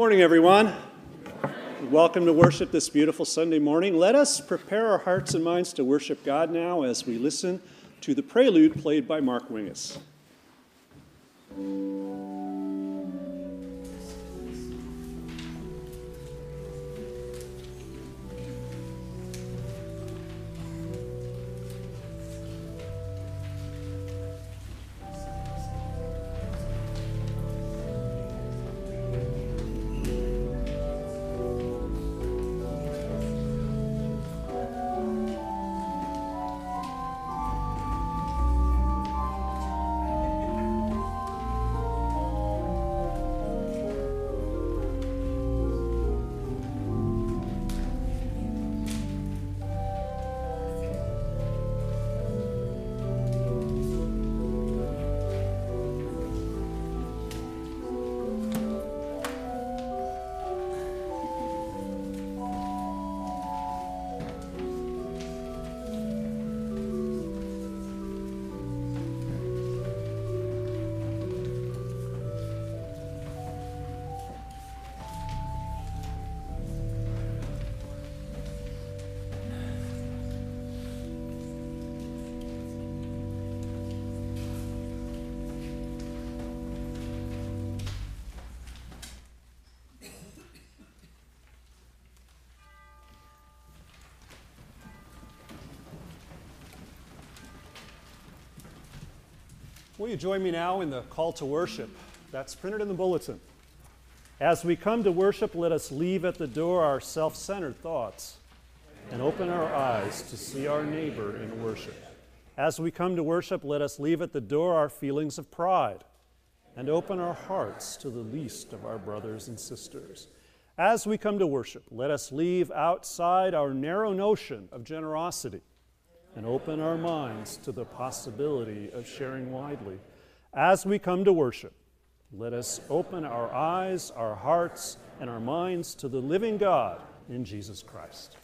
Morning, everyone. Welcome to worship this beautiful Sunday morning. Let us prepare our hearts and minds to worship God now as we listen to the prelude played by Mark Winges. You join me now in the call to worship? That's printed in the bulletin. As we come to worship, let us leave at the door our self centered thoughts and open our eyes to see our neighbor in worship. As we come to worship, let us leave at the door our feelings of pride and open our hearts to the least of our brothers and sisters. As we come to worship, let us leave outside our narrow notion of generosity and open our minds to the possibility of sharing widely. As we come to worship, let us open our eyes, our hearts, and our minds to the living God in Jesus Christ.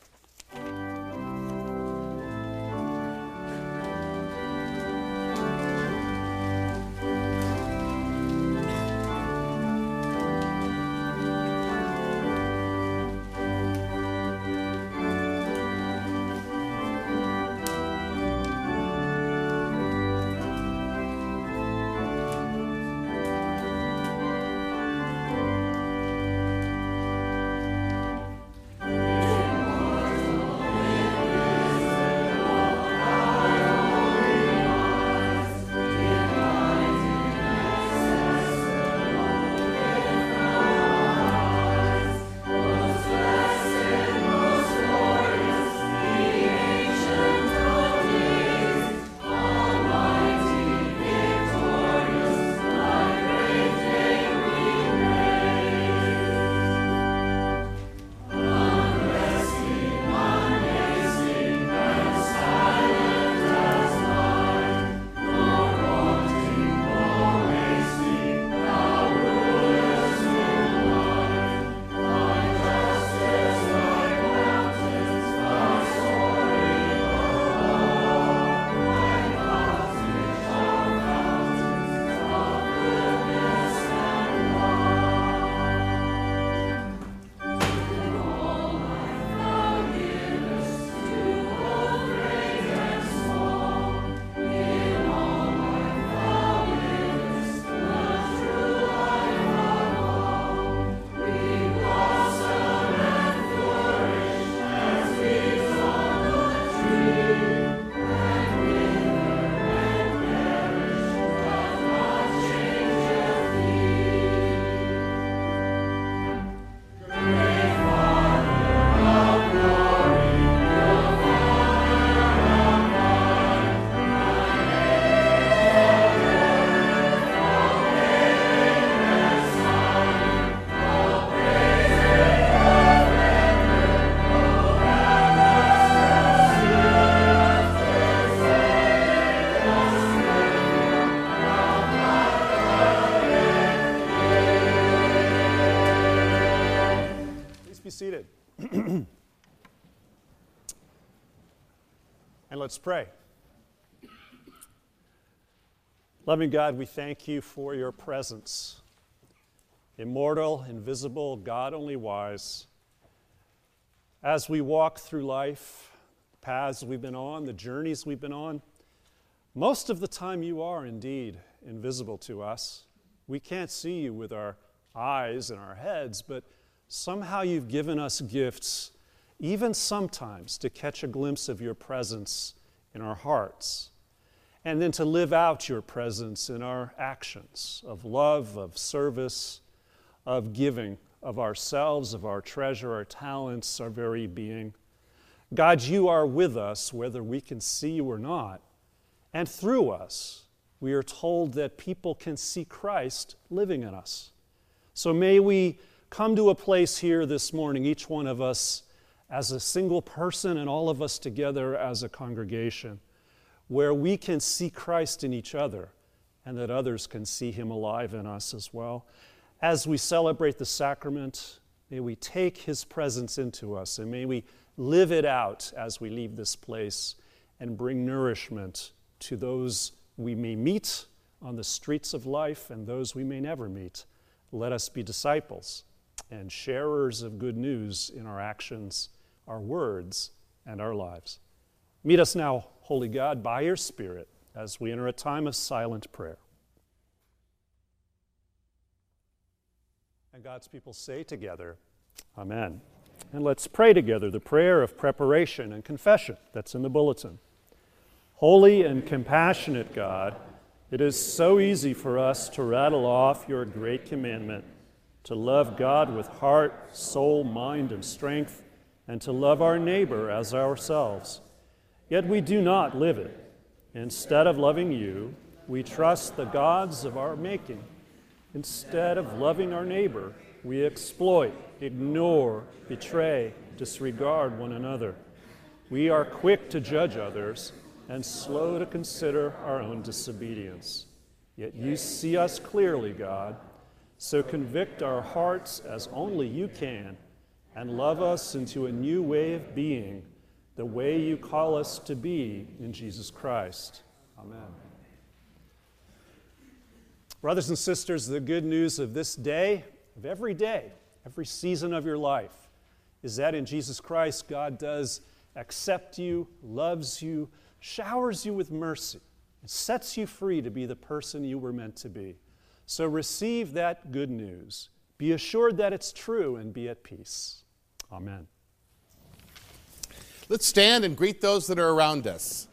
Pray. Loving God, we thank you for your presence. immortal, invisible, God only wise. As we walk through life, paths we've been on, the journeys we've been on, most of the time you are indeed invisible to us. We can't see you with our eyes and our heads, but somehow you've given us gifts, even sometimes to catch a glimpse of your presence in our hearts, and then to live out your presence in our actions of love, of service, of giving of ourselves, of our treasure, our talents, our very being. God, you are with us whether we can see you or not. And through us, we are told that people can see Christ living in us. So may we come to a place here this morning, each one of us as a single person and all of us together as a congregation, where we can see Christ in each other and that others can see him alive in us as well. As we celebrate the sacrament, may we take his presence into us and may we live it out as we leave this place and bring nourishment to those we may meet on the streets of life and those we may never meet. Let us be disciples and sharers of good news in our actions, our words, and our lives. Meet us now, Holy God, by your Spirit as we enter a time of silent prayer. And God's people say together, Amen. And let's pray together the prayer of preparation and confession that's in the bulletin. Holy and compassionate God, it is so easy for us to rattle off your great commandment to love God with heart, soul, mind, and strength, and to love our neighbor as ourselves. Yet we do not live it. Instead of loving you, we trust the gods of our making. Instead of loving our neighbor, we exploit, ignore, betray, disregard one another. We are quick to judge others and slow to consider our own disobedience. Yet you see us clearly, God, so convict our hearts as only you can and love us into a new way of being, the way you call us to be in Jesus Christ. Amen. Brothers and sisters, the good news of this day, of every day, every season of your life, is that in Jesus Christ, God does accept you, loves you, showers you with mercy, and sets you free to be the person you were meant to be. So receive that good news. Be assured that it's true and be at peace. Amen. Let's stand and greet those that are around us.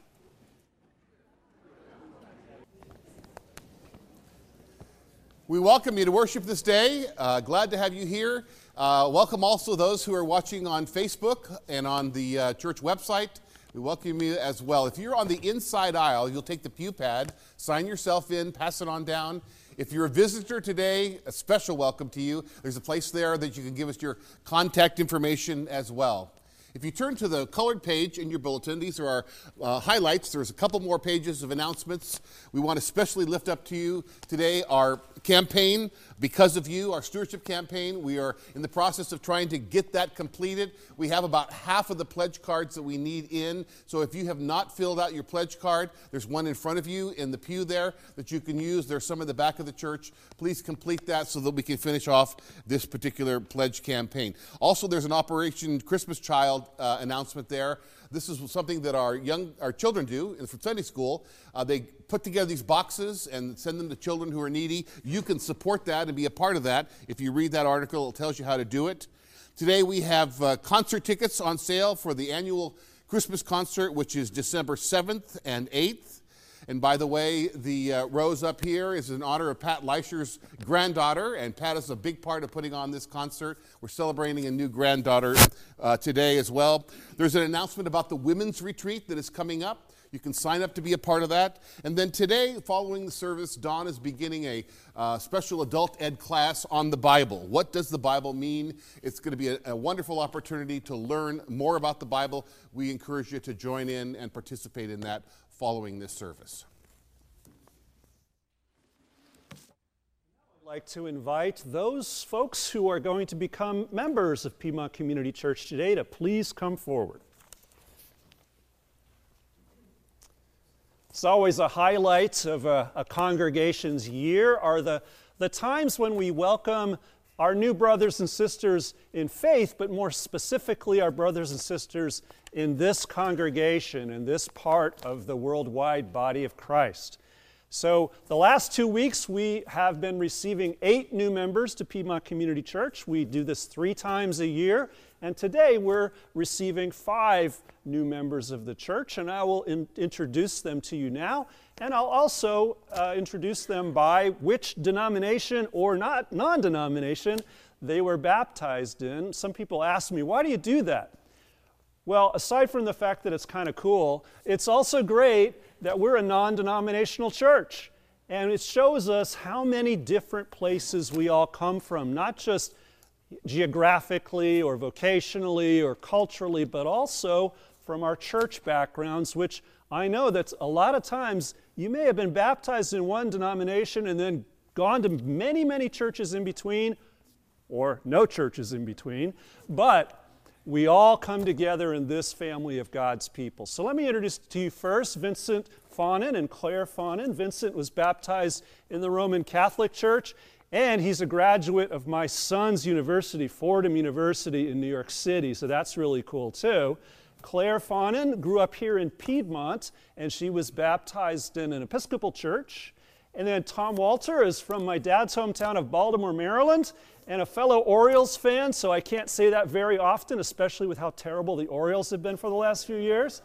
We welcome you to worship this day. Uh, glad to have you here. Uh, welcome also those who are watching on Facebook and on the uh, church website. We welcome you as well. If you're on the inside aisle, you'll take the pew pad, sign yourself in, pass it on down. If you're a visitor today, a special welcome to you. There's a place there that you can give us your contact information as well. If you turn to the colored page in your bulletin, these are our uh, highlights. There's a couple more pages of announcements. We want to especially lift up to you today our campaign, Because of You, our stewardship campaign. We are in the process of trying to get that completed. We have about half of the pledge cards that we need in. So if you have not filled out your pledge card, there's one in front of you in the pew there that you can use. There's some in the back of the church. Please complete that so that we can finish off this particular pledge campaign. Also, there's an Operation Christmas Child uh, announcement there. This is something that our young, our children do in Sunday school. Uh, they put together these boxes and send them to children who are needy. You can support that and be a part of that. If you read that article, it tells you how to do it. Today we have uh, concert tickets on sale for the annual Christmas concert, which is December 7th and 8th. And by the way, the uh, rose up here is in honor of Pat Leischer's granddaughter, and Pat is a big part of putting on this concert. We're celebrating a new granddaughter uh, today as well. There's an announcement about the women's retreat that is coming up. You can sign up to be a part of that. And then today, following the service, Don is beginning a uh, special adult ed class on the Bible. What does the Bible mean? It's going to be a, a wonderful opportunity to learn more about the Bible. We encourage you to join in and participate in that following this service. I'd like to invite those folks who are going to become members of Piedmont Community Church today to please come forward. It's always a highlight of a, a, congregation's year are the, the times when we welcome our new brothers and sisters in faith, but more specifically, our brothers and sisters in this congregation, in this part of the worldwide body of Christ. So, the last two weeks, we have been receiving eight new members to Piedmont Community Church. We do this three times a year, and today we're receiving five new members of the church, and I will in- introduce them to you now. And I'll also uh, introduce them by which denomination or not non denomination they were baptized in. Some people ask me, why do you do that? Well, aside from the fact that it's kind of cool, it's also great that we're a non denominational church. And it shows us how many different places we all come from, not just geographically or vocationally or culturally, but also from our church backgrounds, which I know that a lot of times you may have been baptized in one denomination and then gone to many, many churches in between, or no churches in between, but we all come together in this family of God's people. So let me introduce to you first Vincent Faunin and Claire Faunin. Vincent was baptized in the Roman Catholic Church, and he's a graduate of my son's university, Fordham University in New York City, so that's really cool too. Claire Faunin grew up here in Piedmont, and she was baptized in an Episcopal church. And then Tom Walter is from my dad's hometown of Baltimore, Maryland, and a fellow Orioles fan, so I can't say that very often, especially with how terrible the Orioles have been for the last few years.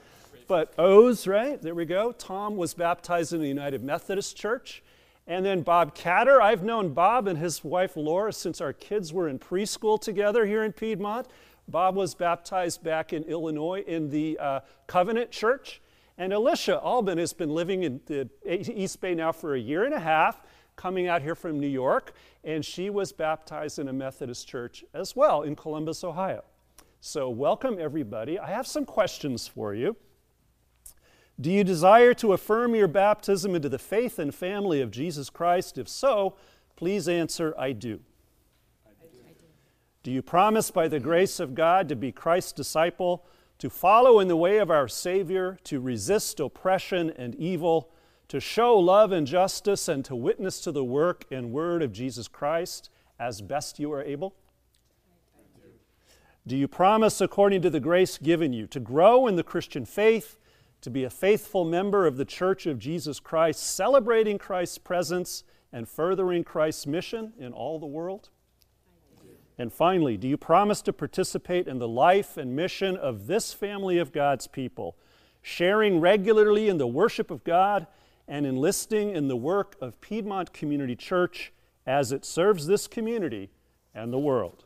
But O's, right? There we go. Tom was baptized in the United Methodist Church. And then Bob Catter. I've known Bob and his wife Laura since our kids were in preschool together here in Piedmont. Bob was baptized back in Illinois in the uh, Covenant Church. And Alicia Albin has been living in the East Bay now for a year and a half coming out here from New York, and she was baptized in a Methodist church as well in Columbus, Ohio. So, welcome everybody. I have some questions for you. Do you desire to affirm your baptism into the faith and family of Jesus Christ? If so, please answer, I do. Do. you promise by the grace of God to be Christ's disciple, to follow in the way of our Savior, to resist oppression and evil? to show love and justice and to witness to the work and word of Jesus Christ as best you are able? Do you promise, according to the grace given you, to grow in the Christian faith, to be a faithful member of the Church of Jesus Christ, celebrating Christ's presence and furthering Christ's mission in all the world? And finally, do you promise to participate in the life and mission of this family of God's people, sharing regularly in the worship of God and enlisting in the work of Piedmont Community Church as it serves this community and the world.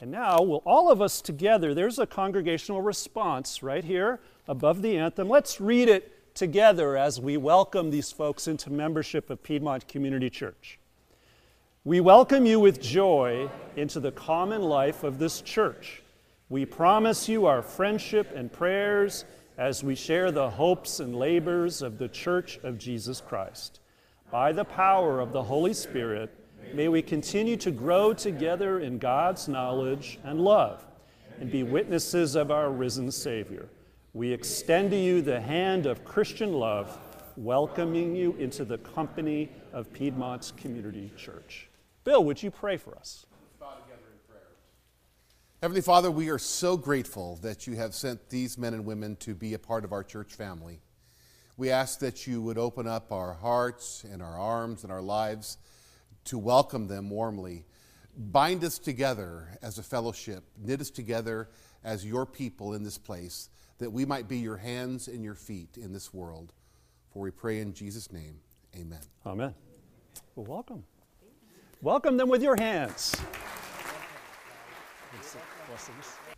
And now, will all of us together, there's a congregational response right here above the anthem. Let's read it together as we welcome these folks into membership of Piedmont Community Church. We welcome you with joy into the common life of this church. We promise you our friendship and prayers as we share the hopes and labors of the Church of Jesus Christ. By the power of the Holy Spirit, may we continue to grow together in God's knowledge and love and be witnesses of our risen Savior. We extend to you the hand of Christian love, welcoming you into the company of Piedmont's Community Church. Bill, would you pray for us? Heavenly Father, we are so grateful that you have sent these men and women to be a part of our church family. We ask that you would open up our hearts and our arms and our lives to welcome them warmly. Bind us together as a fellowship, knit us together as your people in this place, that we might be your hands and your feet in this world. For we pray in Jesus' name, amen. Amen. Well, welcome. Welcome them with your hands blessings.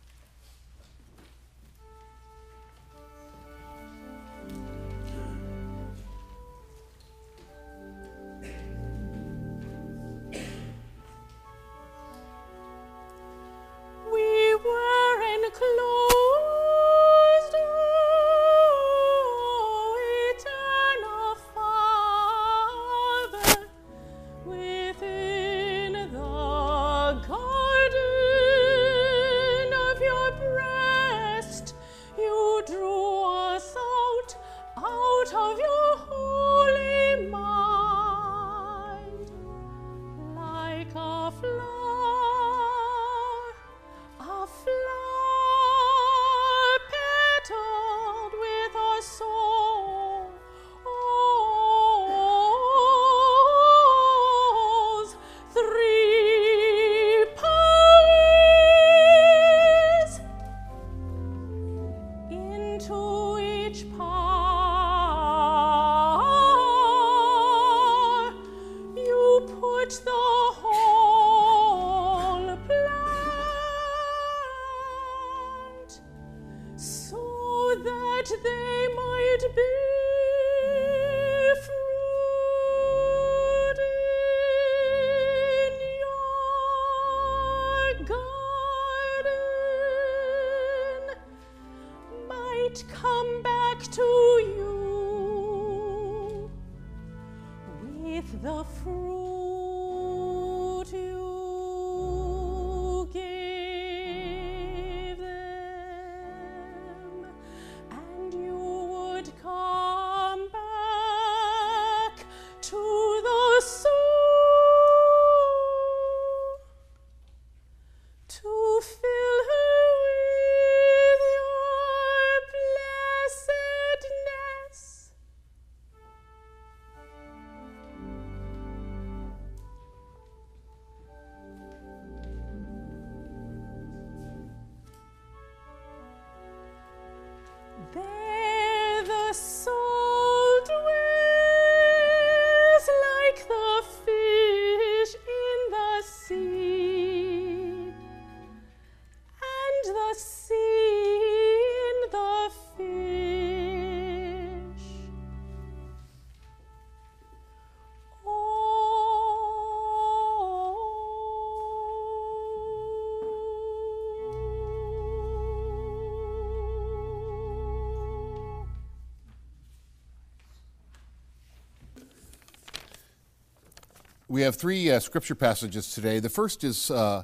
We have three uh, scripture passages today. The first is uh,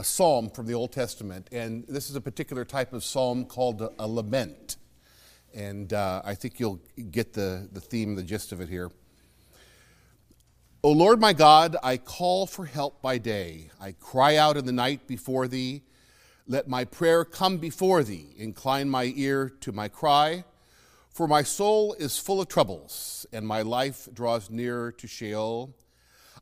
a psalm from the Old Testament, and this is a particular type of psalm called a, a lament. And uh, I think you'll get the, the theme, the gist of it here. O Lord my God, I call for help by day. I cry out in the night before thee. Let my prayer come before thee. Incline my ear to my cry. For my soul is full of troubles, and my life draws near to Sheol.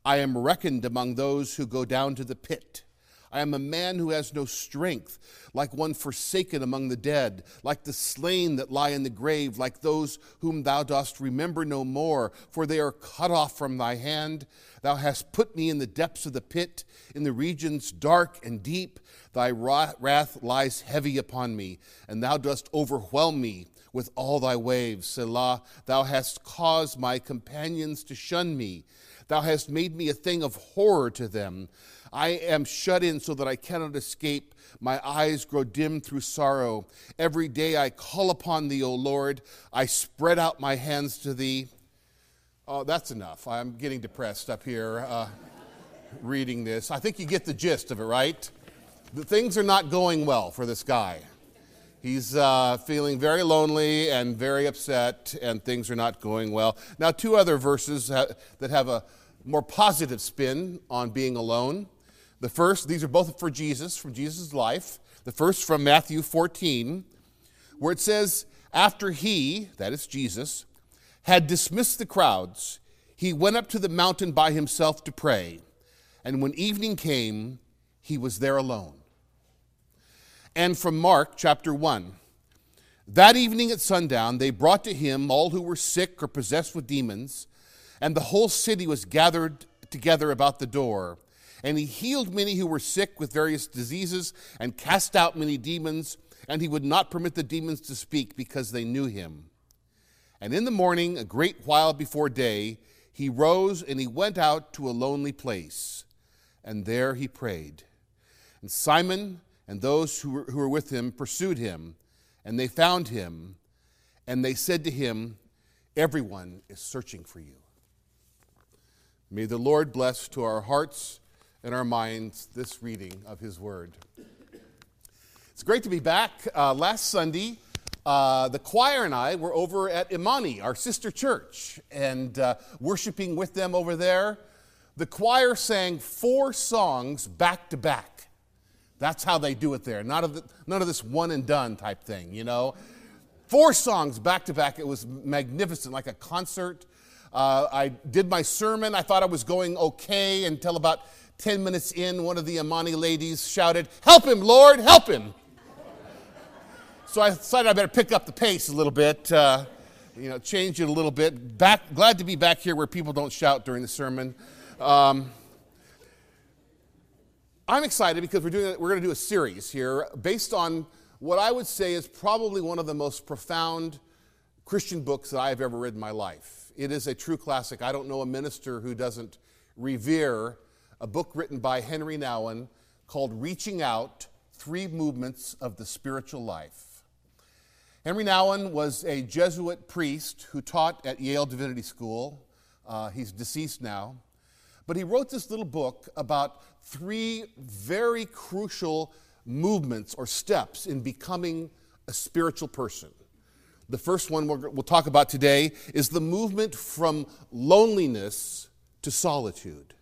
I am reckoned among those who go down to the pit. I am a man who has no strength, like one forsaken among the dead, like the slain that lie in the grave, like those whom thou dost remember no more, for they are cut off from thy hand. Thou hast put me in the depths of the pit, in the regions dark and deep. Thy wrath lies heavy upon me, and thou dost overwhelm me with all thy waves. Selah, thou hast caused my companions to shun me. Thou hast made me a thing of horror to them. I am shut in so that I cannot escape. My eyes grow dim through sorrow. Every day I call upon thee, O Lord. I spread out my hands to thee. Oh, that's enough. I'm getting depressed up here uh, reading this. I think you get the gist of it, right? The things are not going well for this guy. He's uh, feeling very lonely and very upset, and things are not going well. Now, two other verses ha- that have a more positive spin on being alone. The first, these are both for Jesus, from Jesus' life. The first from Matthew 14, where it says, After he, that is Jesus, had dismissed the crowds, he went up to the mountain by himself to pray. And when evening came, he was there alone and from Mark chapter 1. That evening at sundown, they brought to him all who were sick or possessed with demons, and the whole city was gathered together about the door. And he healed many who were sick with various diseases and cast out many demons, and he would not permit the demons to speak because they knew him. And in the morning, a great while before day, he rose and he went out to a lonely place, and there he prayed. And Simon, and those who were, who were with him pursued him, and they found him, and they said to him, Everyone is searching for you. May the Lord bless to our hearts and our minds this reading of his word. It's great to be back. Uh, last Sunday, uh, the choir and I were over at Imani, our sister church, and uh, worshiping with them over there. The choir sang four songs back to back. That's how they do it there. Not of the, none of this one and done type thing, you know. Four songs back to back. It was magnificent, like a concert. Uh, I did my sermon. I thought I was going okay until about 10 minutes in, one of the Imani ladies shouted, Help him, Lord, help him. so I decided I better pick up the pace a little bit, uh, you know, change it a little bit. Back, glad to be back here where people don't shout during the sermon. Um, I'm excited because we're, doing, we're going to do a series here based on what I would say is probably one of the most profound Christian books that I have ever read in my life. It is a true classic. I don't know a minister who doesn't revere a book written by Henri Nouwen called Reaching Out Three Movements of the Spiritual Life. Henri Nouwen was a Jesuit priest who taught at Yale Divinity School. Uh, he's deceased now. But he wrote this little book about three very crucial movements or steps in becoming a spiritual person. The first one we'll talk about today is the movement from loneliness to solitude.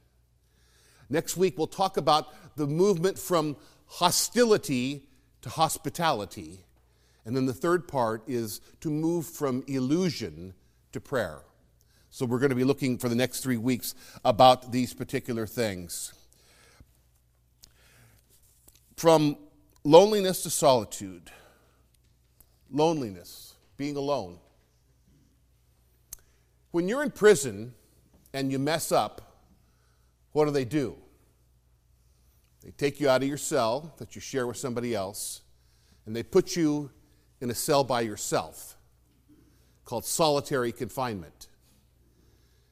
Next week, we'll talk about the movement from hostility to hospitality. And then the third part is to move from illusion to prayer. So we're going to be looking for the next three weeks about these particular things. From loneliness to solitude, loneliness, being alone. When you're in prison and you mess up, what do they do? They take you out of your cell that you share with somebody else, and they put you in a cell by yourself called solitary confinement.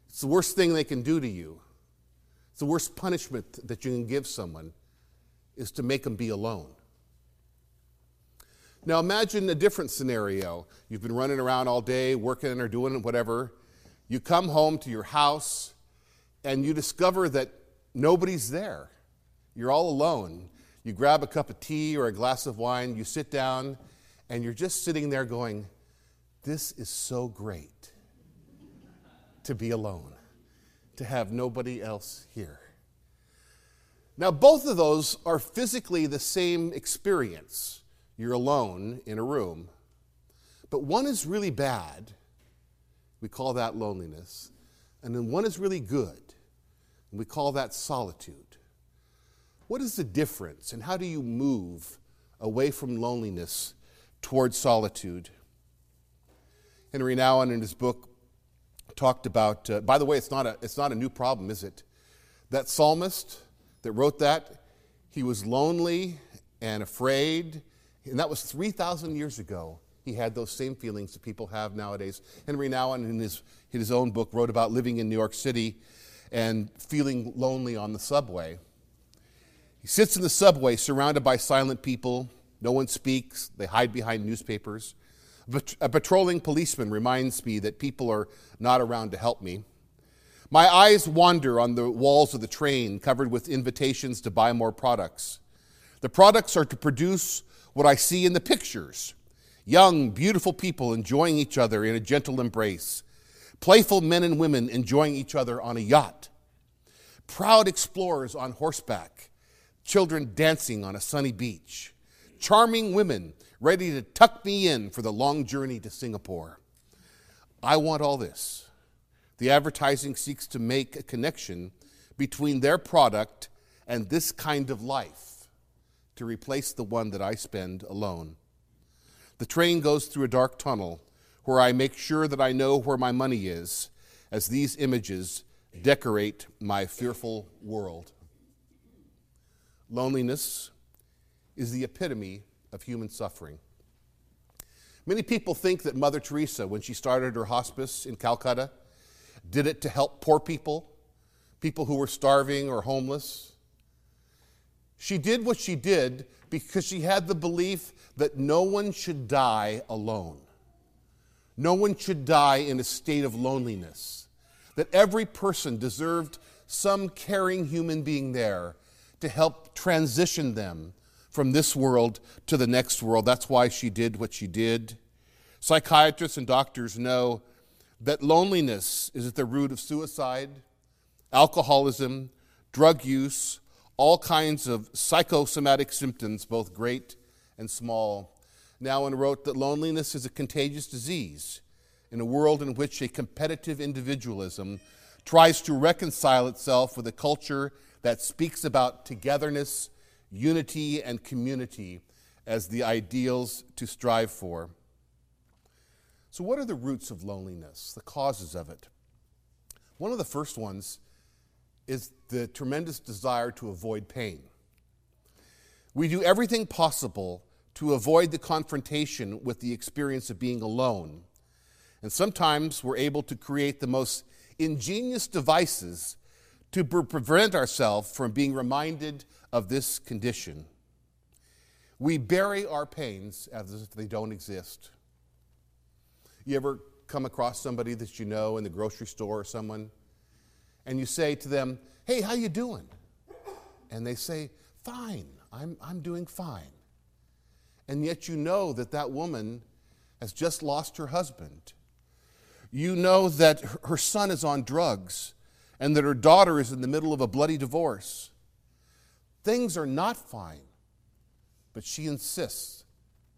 It's the worst thing they can do to you. It's the worst punishment that you can give someone is to make them be alone. Now imagine a different scenario. You've been running around all day, working or doing whatever. You come home to your house and you discover that nobody's there. You're all alone. You grab a cup of tea or a glass of wine, you sit down, and you're just sitting there going, This is so great to be alone, to have nobody else here. Now, both of those are physically the same experience. You're alone in a room. But one is really bad. We call that loneliness. And then one is really good. And we call that solitude. What is the difference, and how do you move away from loneliness towards solitude? Henri Nouwen, in his book, talked about, uh, by the way, it's not, a, it's not a new problem, is it? That psalmist that wrote that, he was lonely and afraid, and that was 3,000 years ago. He had those same feelings that people have nowadays. Henri Nouwen, in his, in his own book, wrote about living in New York City and feeling lonely on the subway. He sits in the subway surrounded by silent people. No one speaks, they hide behind newspapers. A patrolling policeman reminds me that people are not around to help me. My eyes wander on the walls of the train covered with invitations to buy more products. The products are to produce what I see in the pictures. Young, beautiful people enjoying each other in a gentle embrace, playful men and women enjoying each other on a yacht, proud explorers on horseback, children dancing on a sunny beach, charming women ready to tuck me in for the long journey to Singapore. I want all this. The advertising seeks to make a connection between their product and this kind of life to replace the one that I spend alone. The train goes through a dark tunnel where I make sure that I know where my money is as these images decorate my fearful world. Loneliness is the epitome of human suffering. Many people think that Mother Teresa, when she started her hospice in Calcutta, did it to help poor people, people who were starving or homeless. She did what she did because she had the belief that no one should die alone. No one should die in a state of loneliness. That every person deserved some caring human being there to help transition them from this world to the next world. That's why she did what she did. Psychiatrists and doctors know that loneliness is at the root of suicide, alcoholism, drug use, all kinds of psychosomatic symptoms, both great and small. Nouwen wrote that loneliness is a contagious disease in a world in which a competitive individualism tries to reconcile itself with a culture that speaks about togetherness, unity, and community as the ideals to strive for. So, what are the roots of loneliness, the causes of it? One of the first ones is the tremendous desire to avoid pain. We do everything possible to avoid the confrontation with the experience of being alone. And sometimes we're able to create the most ingenious devices to prevent ourselves from being reminded of this condition. We bury our pains as if they don't exist. You ever come across somebody that you know in the grocery store or someone, and you say to them, Hey, how you doing? And they say, Fine, I'm, I'm doing fine. And yet you know that that woman has just lost her husband. You know that her son is on drugs and that her daughter is in the middle of a bloody divorce. Things are not fine, but she insists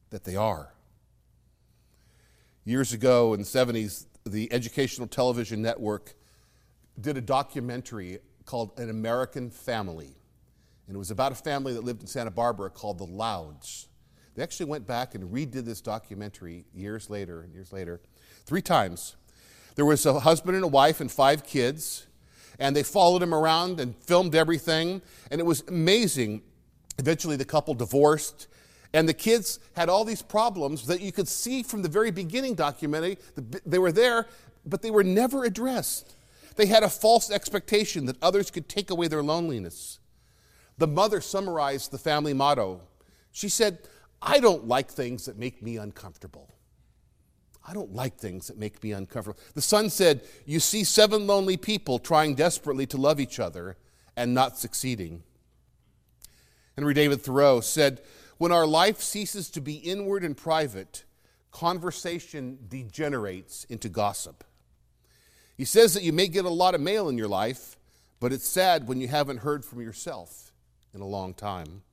that they are. Years ago in the 70s, the Educational Television Network did a documentary called An American Family. And it was about a family that lived in Santa Barbara called the Louds. They actually went back and redid this documentary years later years later, three times. There was a husband and a wife and five kids, and they followed him around and filmed everything, and it was amazing. Eventually, the couple divorced, and the kids had all these problems that you could see from the very beginning documentary. They were there, but they were never addressed. They had a false expectation that others could take away their loneliness. The mother summarized the family motto. She said, I don't like things that make me uncomfortable. I don't like things that make me uncomfortable. The son said, You see seven lonely people trying desperately to love each other and not succeeding. Henry David Thoreau said, When our life ceases to be inward and private, conversation degenerates into gossip. He says that you may get a lot of mail in your life, but it's sad when you haven't heard from yourself in a long time.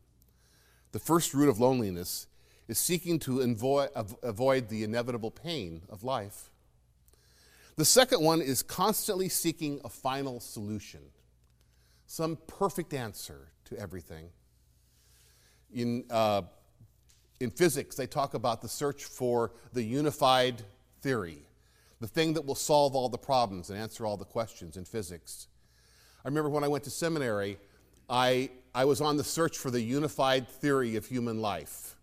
The first root of loneliness is seeking to avoid the inevitable pain of life. The second one is constantly seeking a final solution, some perfect answer to everything. In, uh, in physics, they talk about the search for the unified theory, the thing that will solve all the problems and answer all the questions in physics. I remember when I went to seminary, I, I was on the search for the unified theory of human life.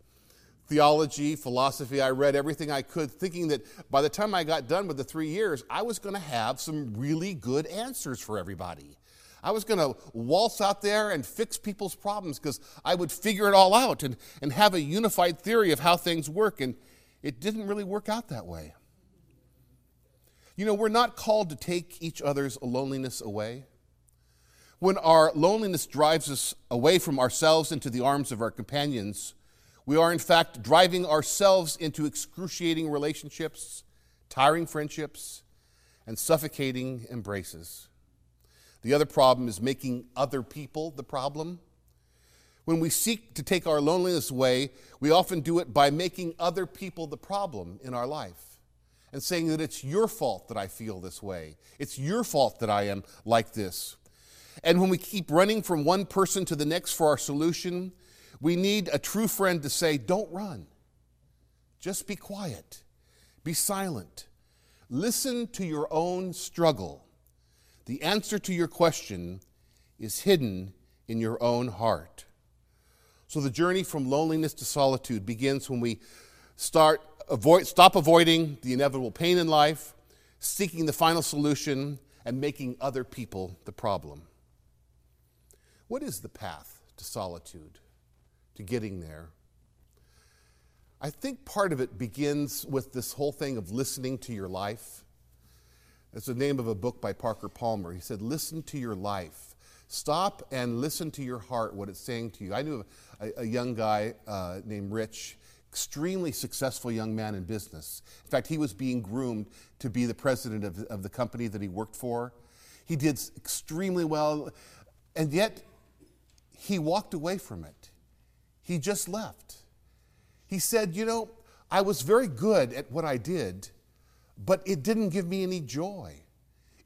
Theology, philosophy, I read everything I could, thinking that by the time I got done with the three years, I was going to have some really good answers for everybody. I was going to waltz out there and fix people's problems because I would figure it all out and, and have a unified theory of how things work. And it didn't really work out that way. You know, we're not called to take each other's loneliness away. When our loneliness drives us away from ourselves into the arms of our companions, we are in fact driving ourselves into excruciating relationships, tiring friendships, and suffocating embraces. The other problem is making other people the problem. When we seek to take our loneliness away, we often do it by making other people the problem in our life and saying that it's your fault that I feel this way. It's your fault that I am like this. And when we keep running from one person to the next for our solution, we need a true friend to say, Don't run. Just be quiet. Be silent. Listen to your own struggle. The answer to your question is hidden in your own heart. So the journey from loneliness to solitude begins when we start avoid, stop avoiding the inevitable pain in life, seeking the final solution, and making other people the problem. What is the path to solitude, to getting there? I think part of it begins with this whole thing of listening to your life. It's the name of a book by Parker Palmer. He said, Listen to your life. Stop and listen to your heart, what it's saying to you. I knew a, a young guy uh, named Rich, extremely successful young man in business. In fact, he was being groomed to be the president of, of the company that he worked for. He did extremely well, and yet he walked away from it. He just left. He said, You know, I was very good at what I did, but it didn't give me any joy.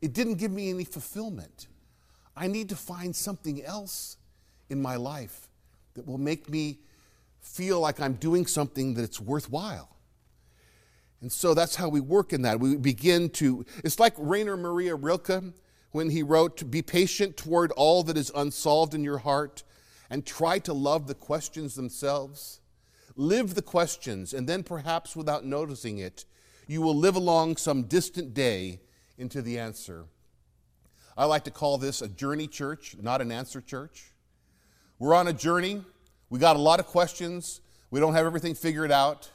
It didn't give me any fulfillment. I need to find something else in my life that will make me feel like I'm doing something that's worthwhile. And so that's how we work in that. We begin to, it's like Rainer Maria Rilke when he wrote, Be patient toward all that is unsolved in your heart and try to love the questions themselves. Live the questions, and then perhaps without noticing it, you will live along some distant day into the answer. I like to call this a journey church, not an answer church. We're on a journey. We got a lot of questions. We don't have everything figured out.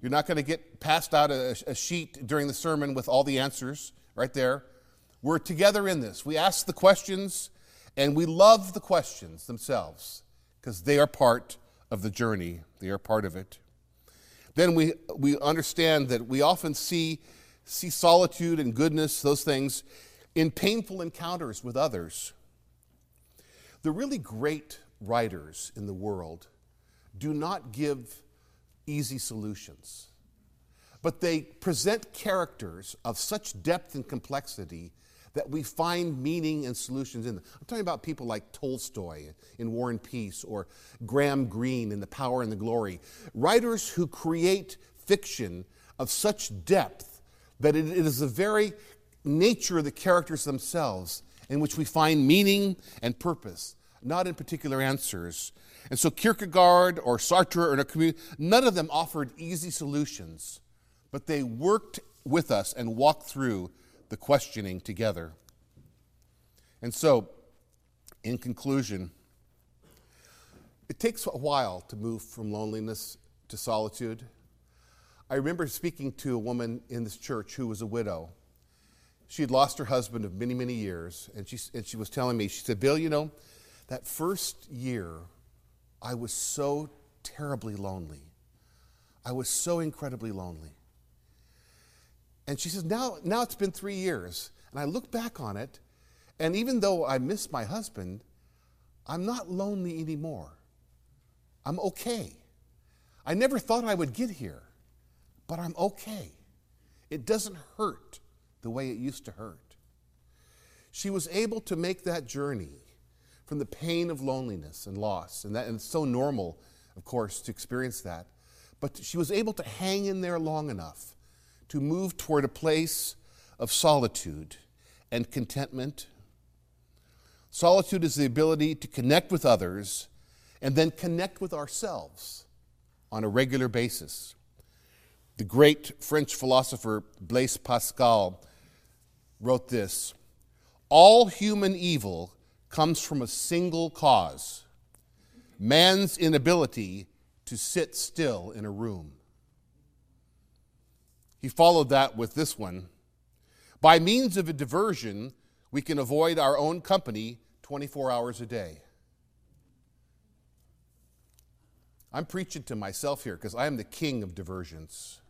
You're not going to get passed out a, a, sheet during the sermon with all the answers right there. We're together in this. We ask the questions, and we love the questions themselves because they are part of the journey, they are part of it. Then we, we understand that we often see, see solitude and goodness, those things, in painful encounters with others. The really great writers in the world do not give easy solutions, but they present characters of such depth and complexity that we find meaning and solutions in them. I'm talking about people like Tolstoy in War and Peace or Graham Greene in The Power and the Glory. Writers who create fiction of such depth that it is the very nature of the characters themselves in which we find meaning and purpose, not in particular answers. And so Kierkegaard or Sartre or Camus, none of them offered easy solutions, but they worked with us and walked through the questioning together. And so, in conclusion, it takes a while to move from loneliness to solitude. I remember speaking to a woman in this church who was a widow. She had lost her husband of many, many years, and she, and she was telling me, she said, Bill, you know, that first year, I was so terribly lonely. I was so incredibly lonely. And she says, now, now it's been three years. And I look back on it, and even though I miss my husband, I'm not lonely anymore. I'm okay. I never thought I would get here, but I'm okay. It doesn't hurt the way it used to hurt. She was able to make that journey from the pain of loneliness and loss, and, that, and it's so normal, of course, to experience that. But she was able to hang in there long enough to move toward a place of solitude and contentment. Solitude is the ability to connect with others and then connect with ourselves on a regular basis. The great French philosopher Blaise Pascal wrote this All human evil comes from a single cause man's inability to sit still in a room. He followed that with this one By means of a diversion, we can avoid our own company 24 hours a day. I'm preaching to myself here because I am the king of diversions.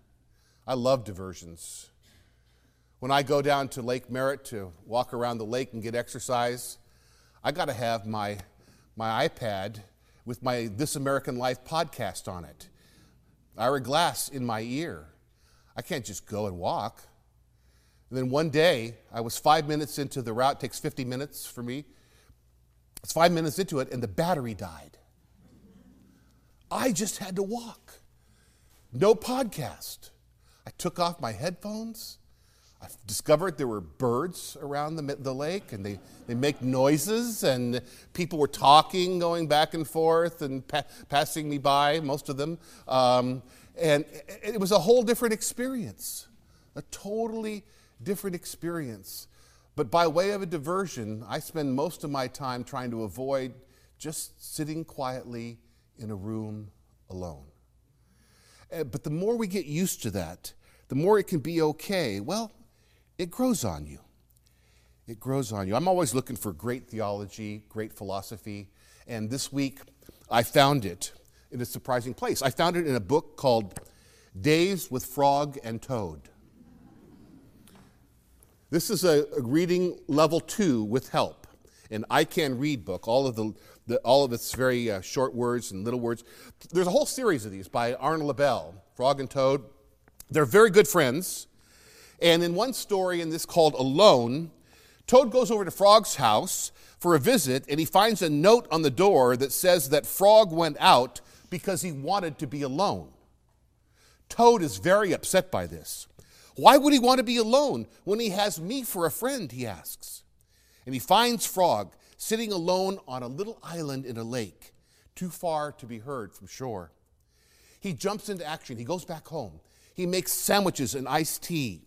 I love diversions. When I go down to Lake Merritt to walk around the lake and get exercise, I got to have my, my iPad with my This American Life podcast on it. Ira Glass in my ear. I can't just go and walk. And then one day, I was five minutes into the route, it takes 50 minutes for me. It's five minutes into it, and the battery died. I just had to walk. No podcast. I took off my headphones. I discovered there were birds around the, the lake and they, they make noises, and people were talking, going back and forth, and pa- passing me by, most of them. Um, and it was a whole different experience, a totally different experience. But by way of a diversion, I spend most of my time trying to avoid just sitting quietly in a room alone. Eh, but the more we get used to that, the more it can be okay. Well, it grows on you. It grows on you. I'm always looking for great theology, great philosophy, and this week I found it in a surprising place. I found it in a book called Days with Frog and Toad. This is a, a reading level two with help, an I Can Read book, all of, the, the all of its very uh, short words and little words. There's a whole series of these by Arnold Lobel, Frog and Toad. They're very good friends. And in one story in this called Alone, Toad goes over to Frog's house for a visit and he finds a note on the door that says that Frog went out because he wanted to be alone. Toad is very upset by this. Why would he want to be alone when he has me for a friend? He asks. And he finds Frog sitting alone on a little island in a lake, too far to be heard from shore. He jumps into action. He goes back home. He makes sandwiches and iced tea.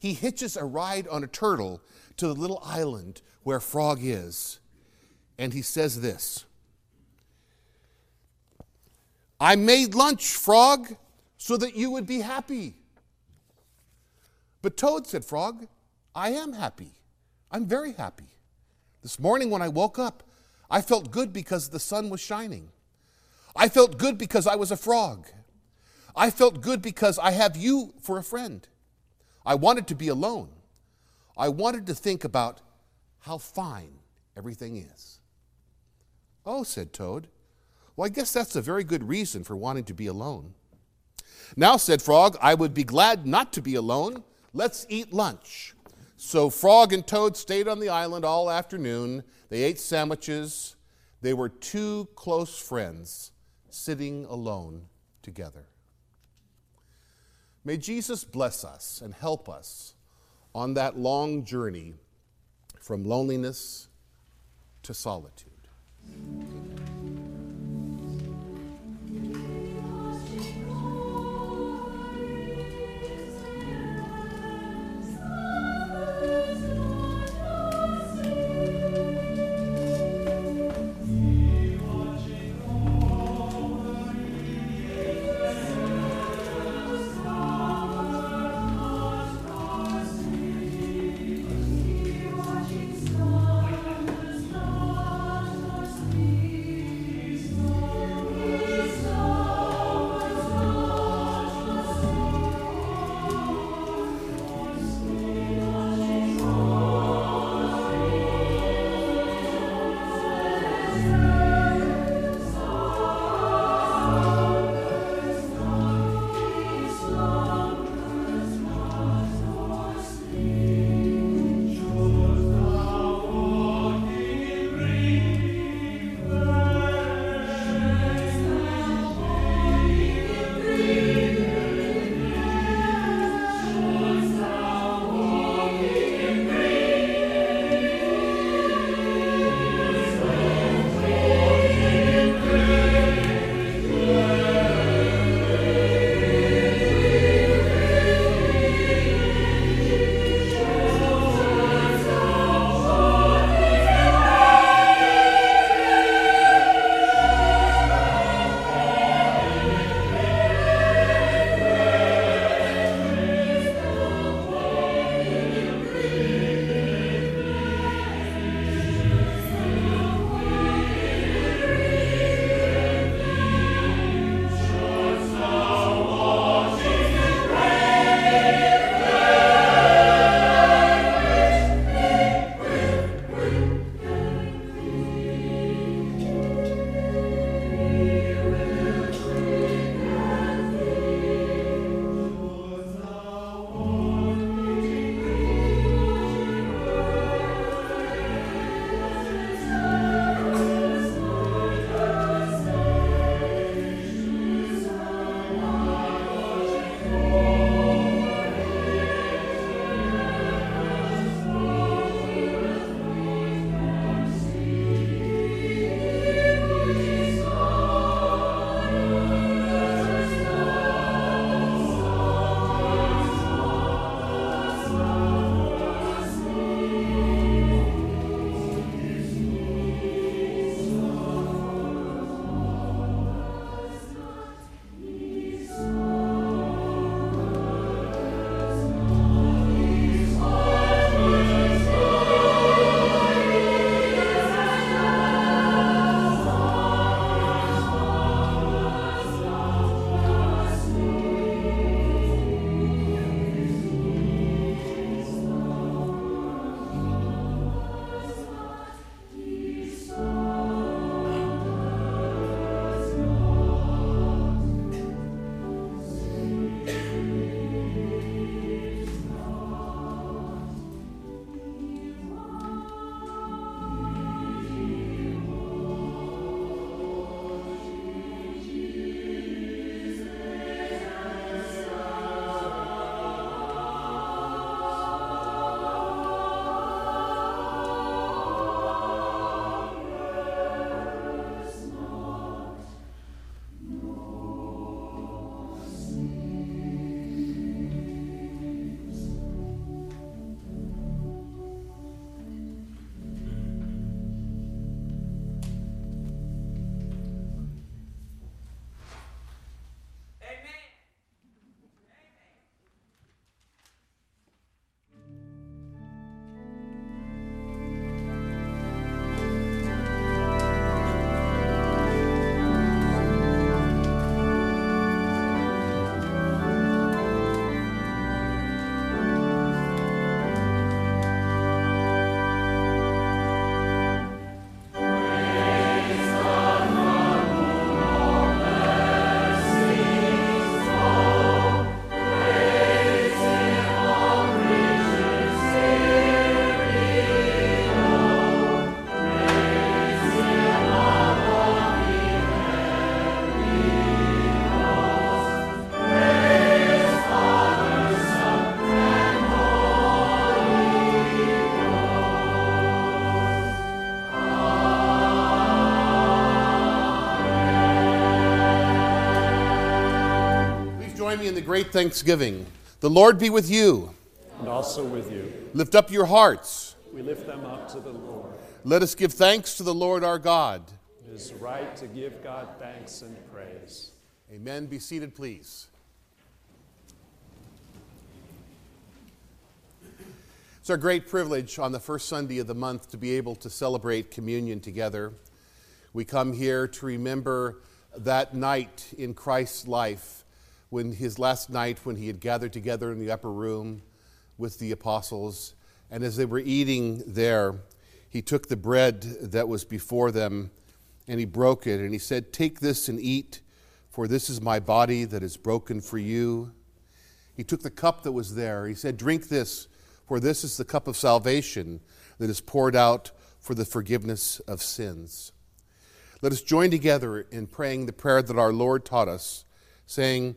He hitches a ride on a turtle to the little island where Frog is. And he says this I made lunch, Frog, so that you would be happy. But Toad said, Frog, I am happy. I'm very happy. This morning when I woke up, I felt good because the sun was shining. I felt good because I was a frog. I felt good because I have you for a friend. I wanted to be alone. I wanted to think about how fine everything is. Oh, said Toad. Well, I guess that's a very good reason for wanting to be alone. Now, said Frog, I would be glad not to be alone. Let's eat lunch. So Frog and Toad stayed on the island all afternoon. They ate sandwiches. They were two close friends sitting alone together. May Jesus bless us and help us on that long journey from loneliness to solitude. Great thanksgiving? The Lord be with you. And also with you. Lift up your hearts. We lift them up to the Lord. Let us give thanks to the Lord our God. It is right to give God thanks and praise. Amen. Be seated, please. It's our great privilege on the first Sunday of the month to be able to celebrate communion together. We come here to remember that night in Christ's life, when his last night when he had gathered together in the upper room with the apostles. And as they were eating there, he took the bread that was before them and he broke it and he said, Take this and eat, for this is my body that is broken for you. He took the cup that was there. He said, Drink this, for this is the cup of salvation that is poured out for the forgiveness of sins. Let us join together in praying the prayer that our Lord taught us, saying,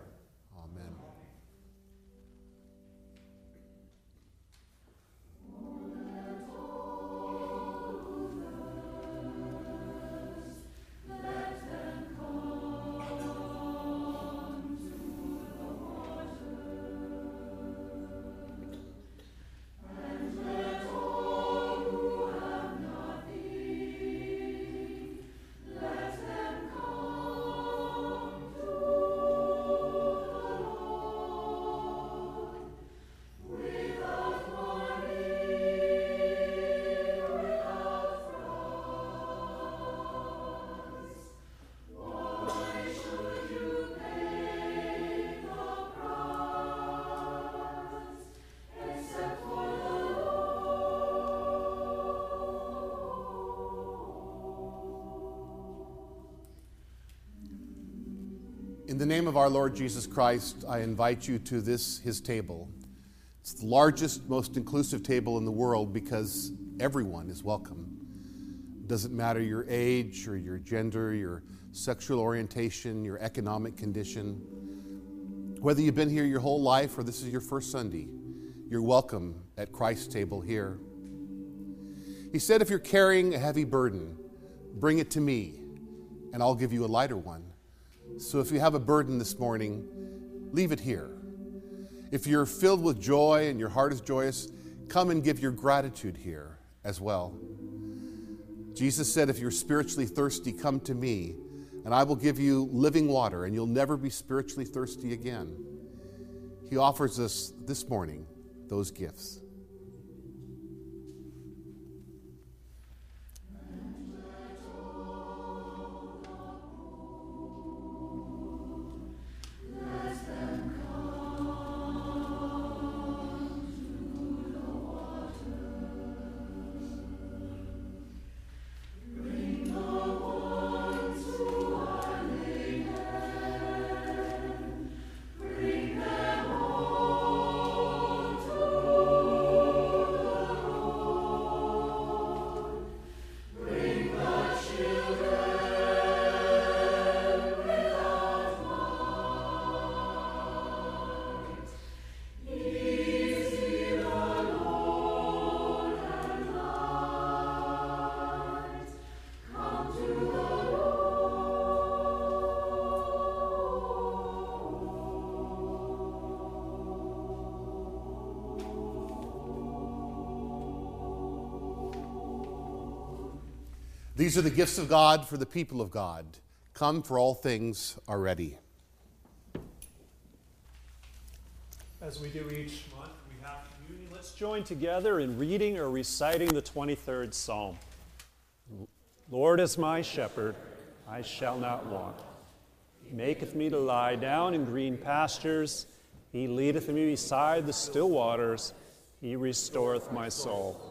In the name of our Lord Jesus Christ, I invite you to this, his table. It's the largest, most inclusive table in the world because everyone is welcome. It doesn't matter your age or your gender, your sexual orientation, your economic condition. Whether you've been here your whole life or this is your first Sunday, you're welcome at Christ's table here. He said, If you're carrying a heavy burden, bring it to me, and I'll give you a lighter one. So if you have a burden this morning, leave it here. If you're filled with joy and your heart is joyous, come and give your gratitude here as well. Jesus said, If you're spiritually thirsty, come to me, and I will give you living water, and you'll never be spiritually thirsty again. He offers us this morning those gifts. These are the gifts of God for the people of God. Come, for all things are ready. As we do each month, we have communion. Let's join together in reading or reciting the 23rd Psalm. Lord is my shepherd, I shall not want. He maketh me to lie down in green pastures. He leadeth me beside the still waters. He restoreth my soul.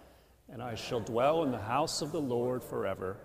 and I shall dwell in the house of the Lord forever.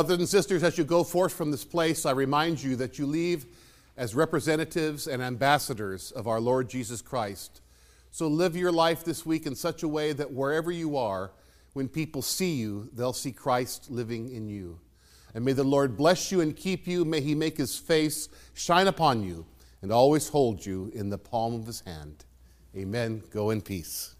Brothers and sisters, as you go forth from this place, I remind you that you leave as representatives and ambassadors of our Lord Jesus Christ. So live your life this week in such a way that wherever you are, when people see you, they'll see Christ living in you. And may the Lord bless you and keep you. May he make his face shine upon you and always hold you in the palm of his hand. Amen. Go in peace.